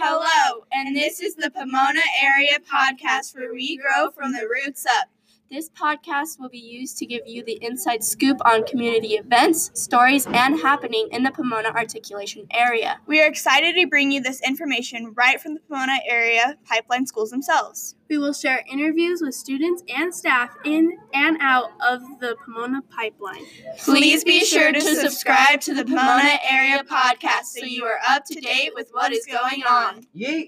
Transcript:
Hello, and this is the Pomona Area Podcast where we grow from the roots up. This podcast will be used to give you the inside scoop on community events, stories, and happening in the Pomona articulation area. We are excited to bring you this information right from the Pomona Area Pipeline Schools themselves. We will share interviews with students and staff in and out of the Pomona pipeline. Please be sure to subscribe to the Pomona Area Podcast so you are up to date with what is going on. Yeet.